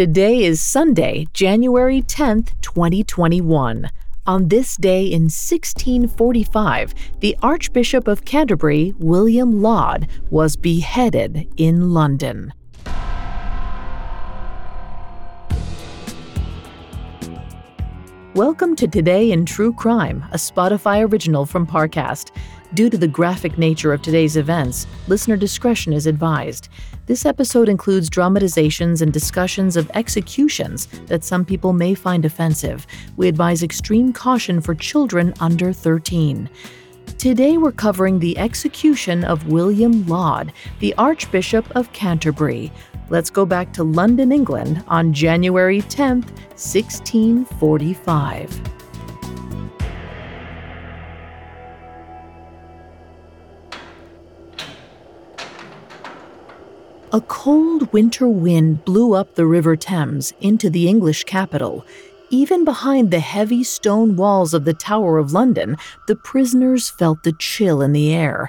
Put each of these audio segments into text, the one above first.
Today is Sunday, January 10th, 2021. On this day in 1645, the Archbishop of Canterbury, William Laud, was beheaded in London. Welcome to Today in True Crime, a Spotify original from Parcast. Due to the graphic nature of today's events, listener discretion is advised. This episode includes dramatizations and discussions of executions that some people may find offensive. We advise extreme caution for children under 13. Today we're covering the execution of William Laud, the Archbishop of Canterbury. Let's go back to London, England on January 10th, 1645. A cold winter wind blew up the River Thames into the English capital. Even behind the heavy stone walls of the Tower of London, the prisoners felt the chill in the air.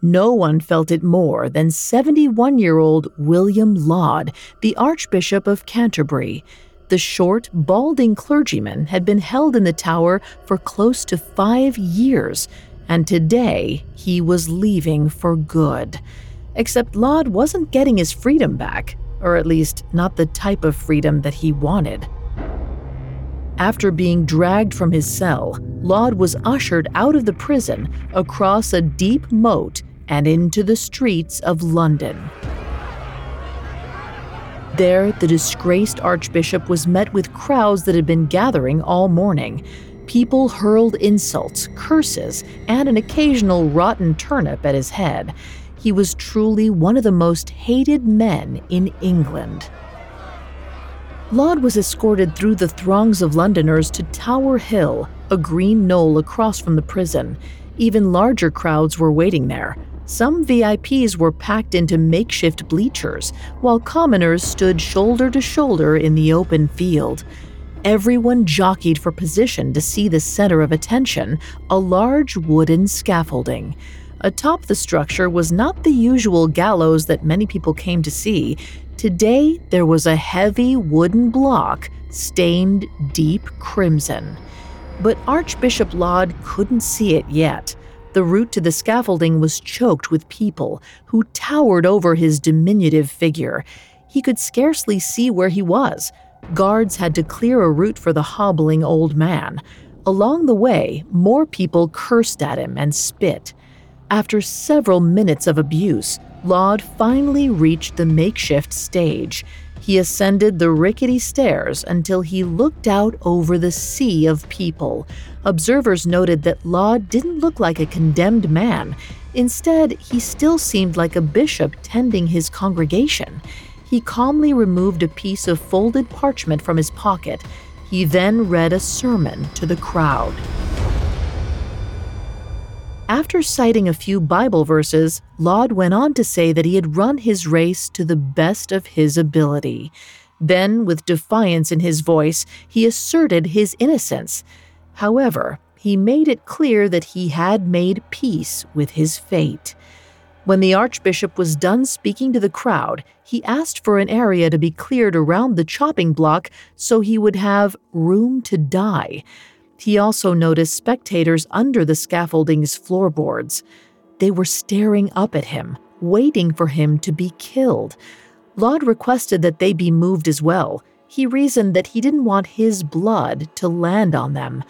No one felt it more than 71 year old William Laud, the Archbishop of Canterbury. The short, balding clergyman had been held in the tower for close to five years, and today he was leaving for good. Except Laud wasn't getting his freedom back, or at least not the type of freedom that he wanted. After being dragged from his cell, Laud was ushered out of the prison across a deep moat and into the streets of London. There, the disgraced archbishop was met with crowds that had been gathering all morning. People hurled insults, curses, and an occasional rotten turnip at his head he was truly one of the most hated men in England. Laud was escorted through the throngs of Londoners to Tower Hill, a green knoll across from the prison. Even larger crowds were waiting there. Some VIPs were packed into makeshift bleachers, while commoners stood shoulder to shoulder in the open field. Everyone jockeyed for position to see the center of attention a large wooden scaffolding. Atop the structure was not the usual gallows that many people came to see. Today, there was a heavy wooden block stained deep crimson. But Archbishop Laud couldn't see it yet. The route to the scaffolding was choked with people who towered over his diminutive figure. He could scarcely see where he was. Guards had to clear a route for the hobbling old man. Along the way, more people cursed at him and spit. After several minutes of abuse, Laud finally reached the makeshift stage. He ascended the rickety stairs until he looked out over the sea of people. Observers noted that Laud didn't look like a condemned man. Instead, he still seemed like a bishop tending his congregation. He calmly removed a piece of folded parchment from his pocket. He then read a sermon to the crowd. After citing a few Bible verses, Laud went on to say that he had run his race to the best of his ability. Then, with defiance in his voice, he asserted his innocence. However, he made it clear that he had made peace with his fate. When the Archbishop was done speaking to the crowd, he asked for an area to be cleared around the chopping block so he would have room to die. He also noticed spectators under the scaffolding's floorboards. They were staring up at him, waiting for him to be killed. Laud requested that they be moved as well. He reasoned that he didn't want his blood to land on them,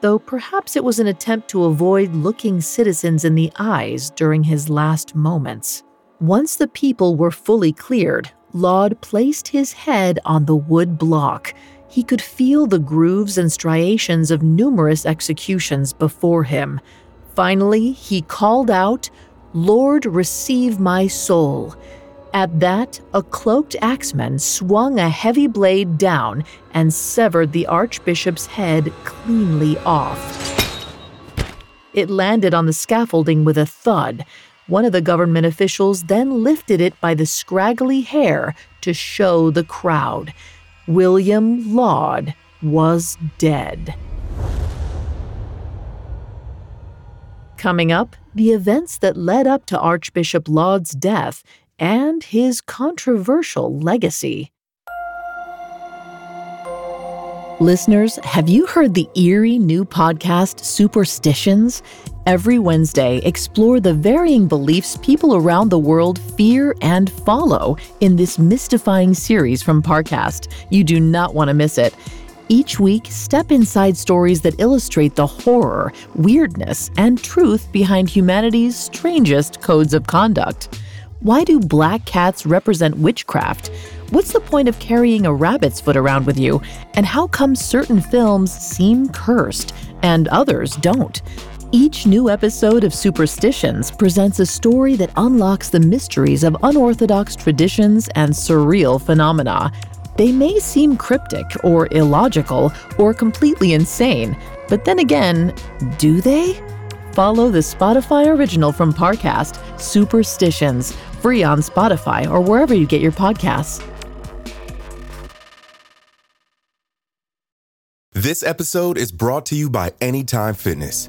though perhaps it was an attempt to avoid looking citizens in the eyes during his last moments. Once the people were fully cleared, Laud placed his head on the wood block. He could feel the grooves and striations of numerous executions before him. Finally, he called out, Lord, receive my soul. At that, a cloaked axeman swung a heavy blade down and severed the archbishop's head cleanly off. It landed on the scaffolding with a thud. One of the government officials then lifted it by the scraggly hair to show the crowd. William Laud was dead. Coming up, the events that led up to Archbishop Laud's death and his controversial legacy. Listeners, have you heard the eerie new podcast Superstitions? Every Wednesday, explore the varying beliefs people around the world fear and follow in this mystifying series from Parcast. You do not want to miss it. Each week, step inside stories that illustrate the horror, weirdness, and truth behind humanity's strangest codes of conduct. Why do black cats represent witchcraft? What's the point of carrying a rabbit's foot around with you? And how come certain films seem cursed and others don't? Each new episode of Superstitions presents a story that unlocks the mysteries of unorthodox traditions and surreal phenomena. They may seem cryptic or illogical or completely insane, but then again, do they? Follow the Spotify original from Parcast, Superstitions, free on Spotify or wherever you get your podcasts. This episode is brought to you by Anytime Fitness.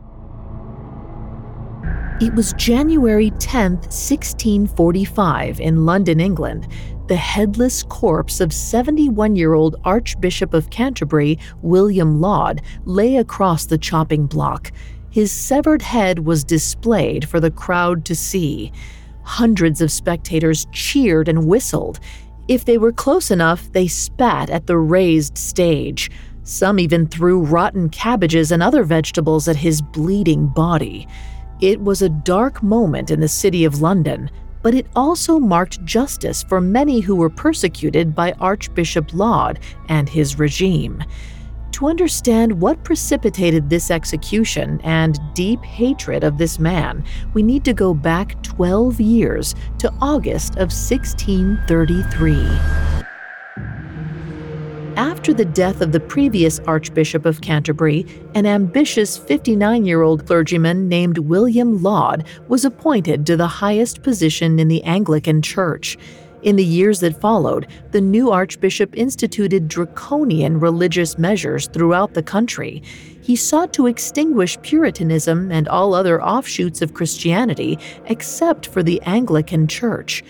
It was January 10th, 1645, in London, England the headless corpse of 71 year old Archbishop of Canterbury, William Laud, lay across the chopping block. His severed head was displayed for the crowd to see. Hundreds of spectators cheered and whistled. If they were close enough, they spat at the raised stage. Some even threw rotten cabbages and other vegetables at his bleeding body. It was a dark moment in the city of London but it also marked justice for many who were persecuted by Archbishop Laud and his regime. To understand what precipitated this execution and deep hatred of this man, we need to go back 12 years to August of 1633. After the death of the previous Archbishop of Canterbury, an ambitious 59 year old clergyman named William Laud was appointed to the highest position in the Anglican Church. In the years that followed, the new archbishop instituted draconian religious measures throughout the country. He sought to extinguish Puritanism and all other offshoots of Christianity except for the Anglican Church.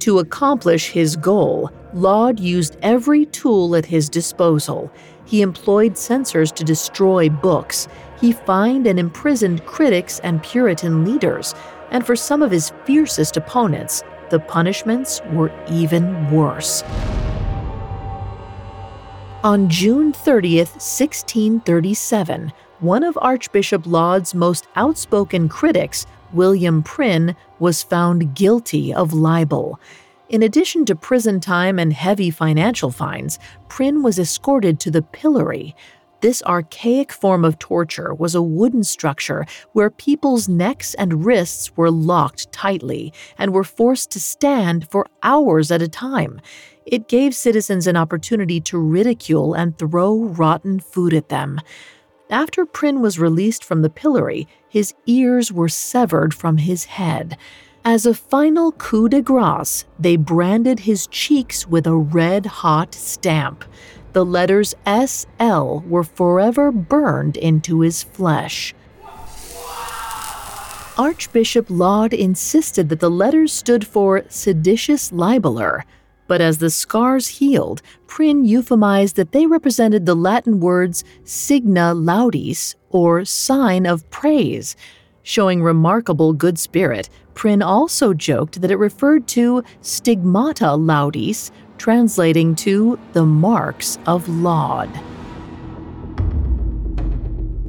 To accomplish his goal, Laud used every tool at his disposal. He employed censors to destroy books. He fined and imprisoned critics and Puritan leaders. And for some of his fiercest opponents, the punishments were even worse. On June 30th, 1637, one of Archbishop Laud's most outspoken critics, William Prynne, was found guilty of libel. In addition to prison time and heavy financial fines, Prynne was escorted to the pillory. This archaic form of torture was a wooden structure where people's necks and wrists were locked tightly and were forced to stand for hours at a time. It gave citizens an opportunity to ridicule and throw rotten food at them. After Prynne was released from the pillory, his ears were severed from his head. As a final coup de grace, they branded his cheeks with a red hot stamp. The letters SL were forever burned into his flesh. Archbishop Laud insisted that the letters stood for seditious libeler, but as the scars healed, Prynne euphemized that they represented the Latin words signa laudis, or sign of praise. Showing remarkable good spirit, Prynne also joked that it referred to stigmata laudis, translating to the marks of Laud.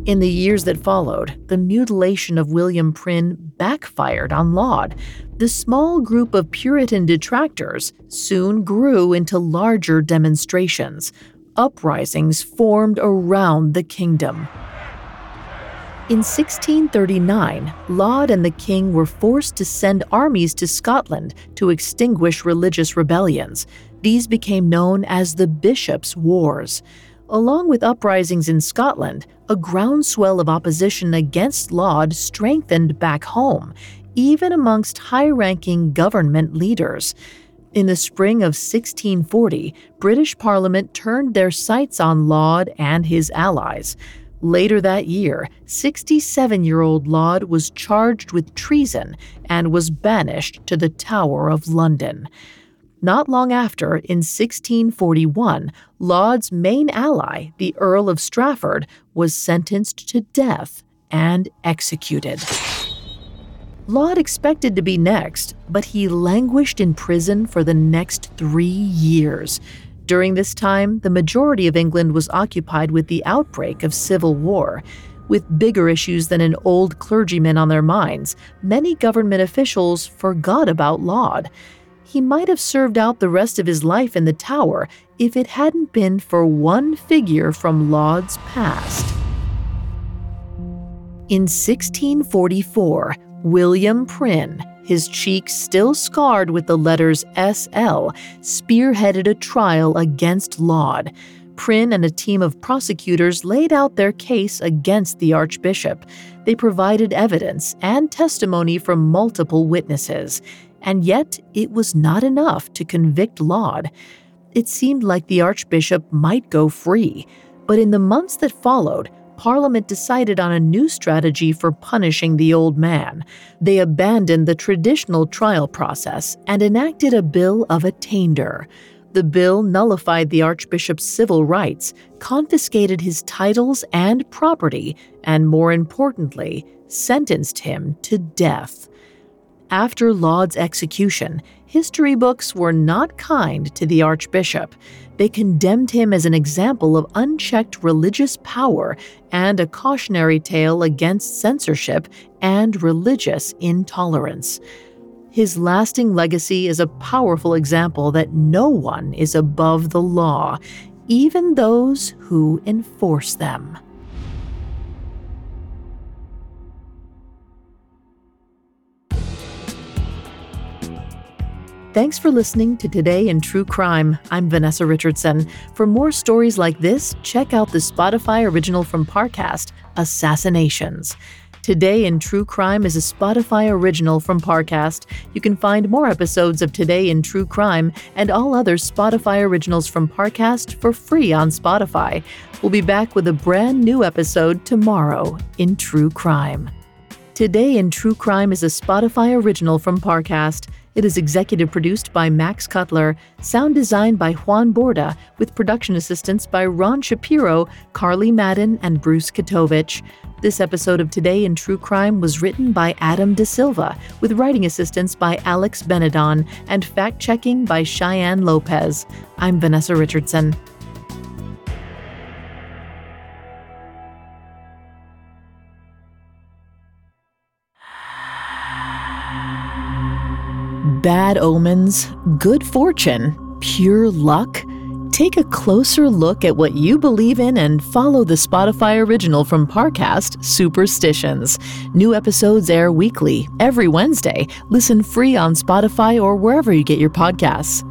In the years that followed, the mutilation of William Prynne backfired on Laud. The small group of Puritan detractors soon grew into larger demonstrations. Uprisings formed around the kingdom. In 1639, Laud and the king were forced to send armies to Scotland to extinguish religious rebellions. These became known as the Bishops' Wars. Along with uprisings in Scotland, a groundswell of opposition against Laud strengthened back home, even amongst high ranking government leaders. In the spring of 1640, British Parliament turned their sights on Laud and his allies. Later that year, 67 year old Laud was charged with treason and was banished to the Tower of London. Not long after, in 1641, Laud's main ally, the Earl of Strafford, was sentenced to death and executed. Laud expected to be next, but he languished in prison for the next three years. During this time, the majority of England was occupied with the outbreak of civil war. With bigger issues than an old clergyman on their minds, many government officials forgot about Laud he might have served out the rest of his life in the tower if it hadn't been for one figure from Laud's past. In 1644, William Prynne, his cheeks still scarred with the letters SL, spearheaded a trial against Laud. Prynne and a team of prosecutors laid out their case against the Archbishop. They provided evidence and testimony from multiple witnesses. And yet, it was not enough to convict Laud. It seemed like the Archbishop might go free. But in the months that followed, Parliament decided on a new strategy for punishing the old man. They abandoned the traditional trial process and enacted a bill of attainder. The bill nullified the Archbishop's civil rights, confiscated his titles and property, and more importantly, sentenced him to death. After Laud's execution, history books were not kind to the Archbishop. They condemned him as an example of unchecked religious power and a cautionary tale against censorship and religious intolerance. His lasting legacy is a powerful example that no one is above the law, even those who enforce them. Thanks for listening to Today in True Crime. I'm Vanessa Richardson. For more stories like this, check out the Spotify original from Parcast, Assassinations. Today in True Crime is a Spotify original from Parcast. You can find more episodes of Today in True Crime and all other Spotify originals from Parcast for free on Spotify. We'll be back with a brand new episode tomorrow in True Crime. Today in True Crime is a Spotify original from Parcast. It is executive produced by Max Cutler, sound designed by Juan Borda, with production assistance by Ron Shapiro, Carly Madden, and Bruce Katovich. This episode of Today in True Crime was written by Adam De Silva, with writing assistance by Alex Benedon and fact checking by Cheyenne Lopez. I'm Vanessa Richardson. Bad omens, good fortune, pure luck? Take a closer look at what you believe in and follow the Spotify original from Parcast, Superstitions. New episodes air weekly, every Wednesday. Listen free on Spotify or wherever you get your podcasts.